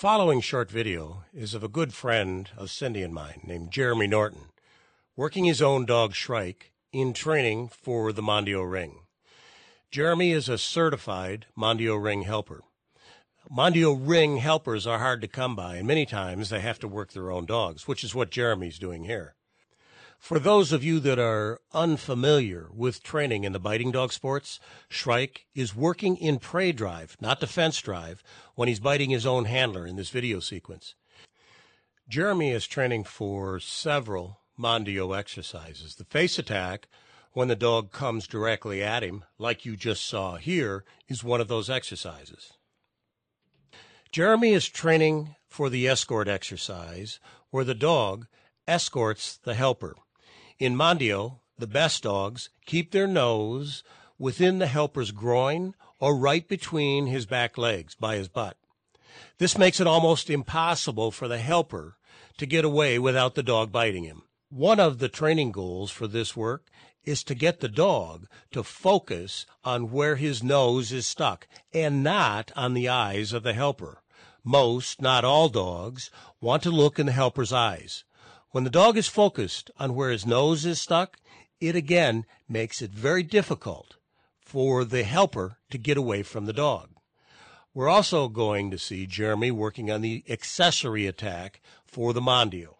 following short video is of a good friend of Cindy and mine named Jeremy Norton, working his own dog Shrike in training for the Mondio Ring. Jeremy is a certified Mondio Ring helper. Mondio Ring helpers are hard to come by, and many times they have to work their own dogs, which is what Jeremy's doing here. For those of you that are unfamiliar with training in the biting dog sports, Shrike is working in prey drive, not defense drive, when he's biting his own handler in this video sequence. Jeremy is training for several Mondio exercises. The face attack, when the dog comes directly at him, like you just saw here, is one of those exercises. Jeremy is training for the escort exercise, where the dog escorts the helper. In Mondio, the best dogs keep their nose within the helper's groin or right between his back legs by his butt. This makes it almost impossible for the helper to get away without the dog biting him. One of the training goals for this work is to get the dog to focus on where his nose is stuck and not on the eyes of the helper. Most, not all dogs, want to look in the helper's eyes. When the dog is focused on where his nose is stuck, it again makes it very difficult for the helper to get away from the dog. We're also going to see Jeremy working on the accessory attack for the Mondio.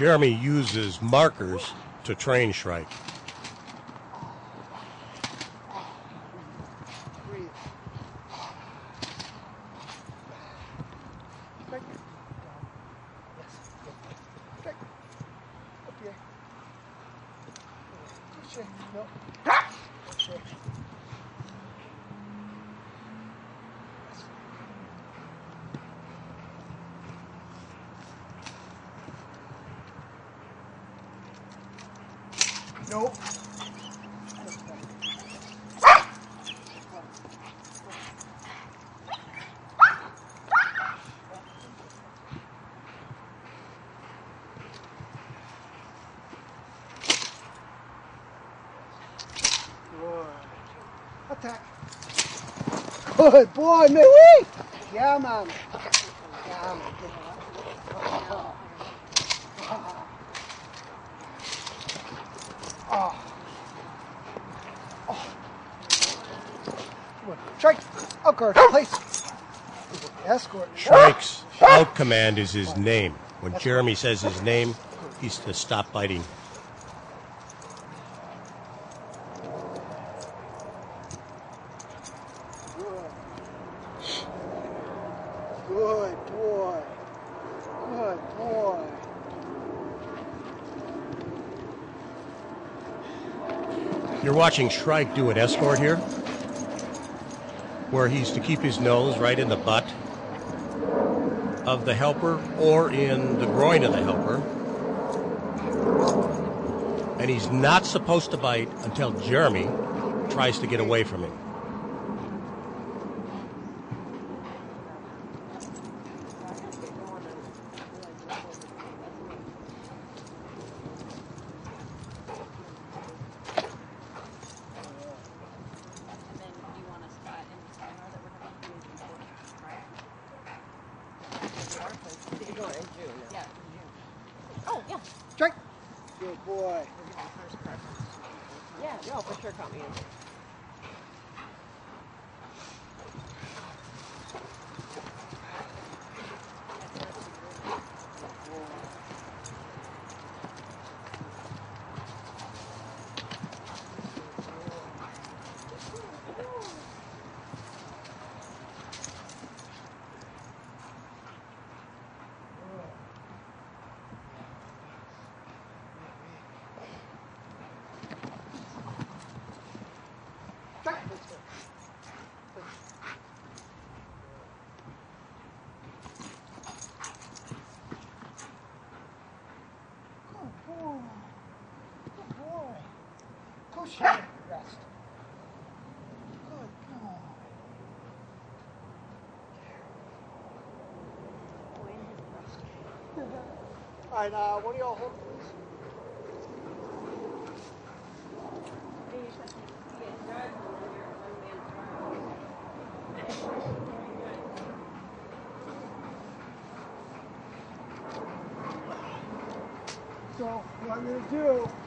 Jeremy uses markers to train Shrike. Nope. Good. Attack. Good boy, man. Yeah, man. Yeah, man. Come on. Shrike. Up guard. Place. Escort. Shrike's out command is his name. When Jeremy says his name, he's to stop biting. Good boy. Good boy. You're watching Shrike do an escort here, where he's to keep his nose right in the butt of the helper or in the groin of the helper. And he's not supposed to bite until Jeremy tries to get away from him. And then you want us uh, in the timer that we're going to do in June, right? Did you go in June? Yeah, in June. Oh, yeah. Shrike. Good boy. We're giving first. Yeah, no, for sure count me in. All right, uh, one of y'all hold, please. So, what I'm going to do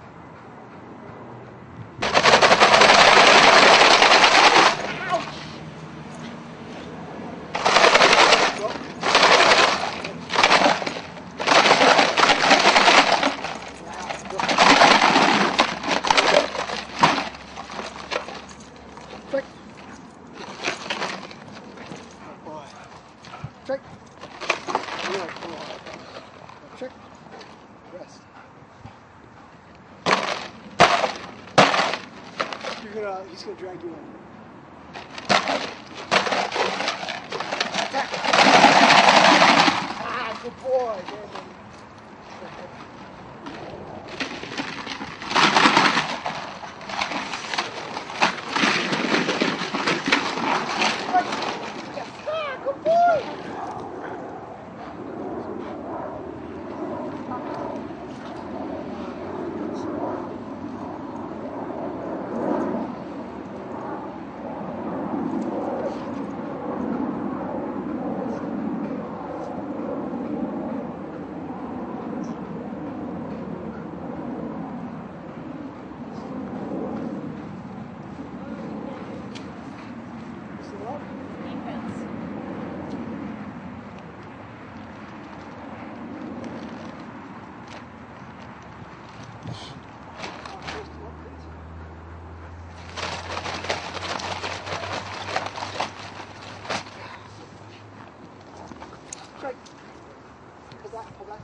gonna, he's gonna drag you in. Ah, good boy. There, baby. Ah, good boy. Sit up. Defense. Shrike. Pull back, pull back.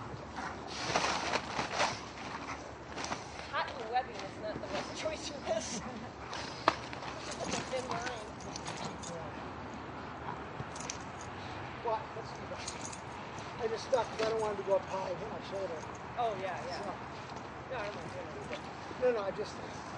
Hot and webbing is not the best choice for this. It's a thin line. What? Let's do that. I just stuck because I don't want him to go up high hit my shoulder. Oh, yeah, yeah. So, No, I don't mind no, no, I just.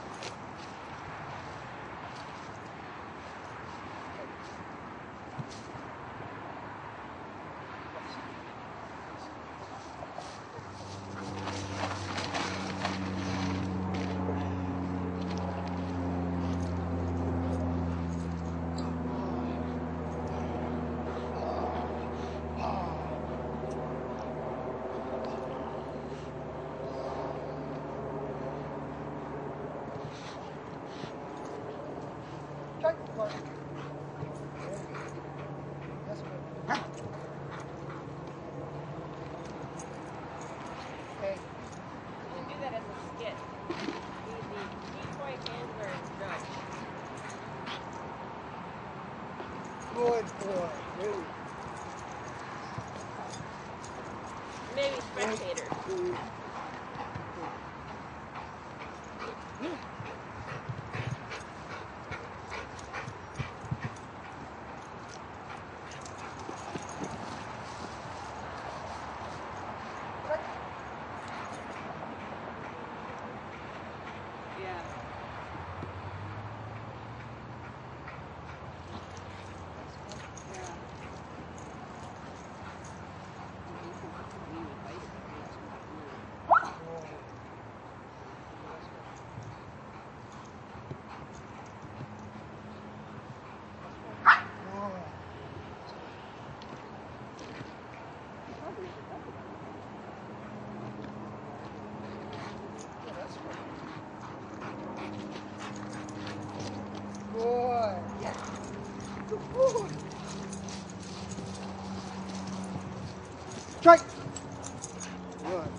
Maybe.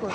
Good.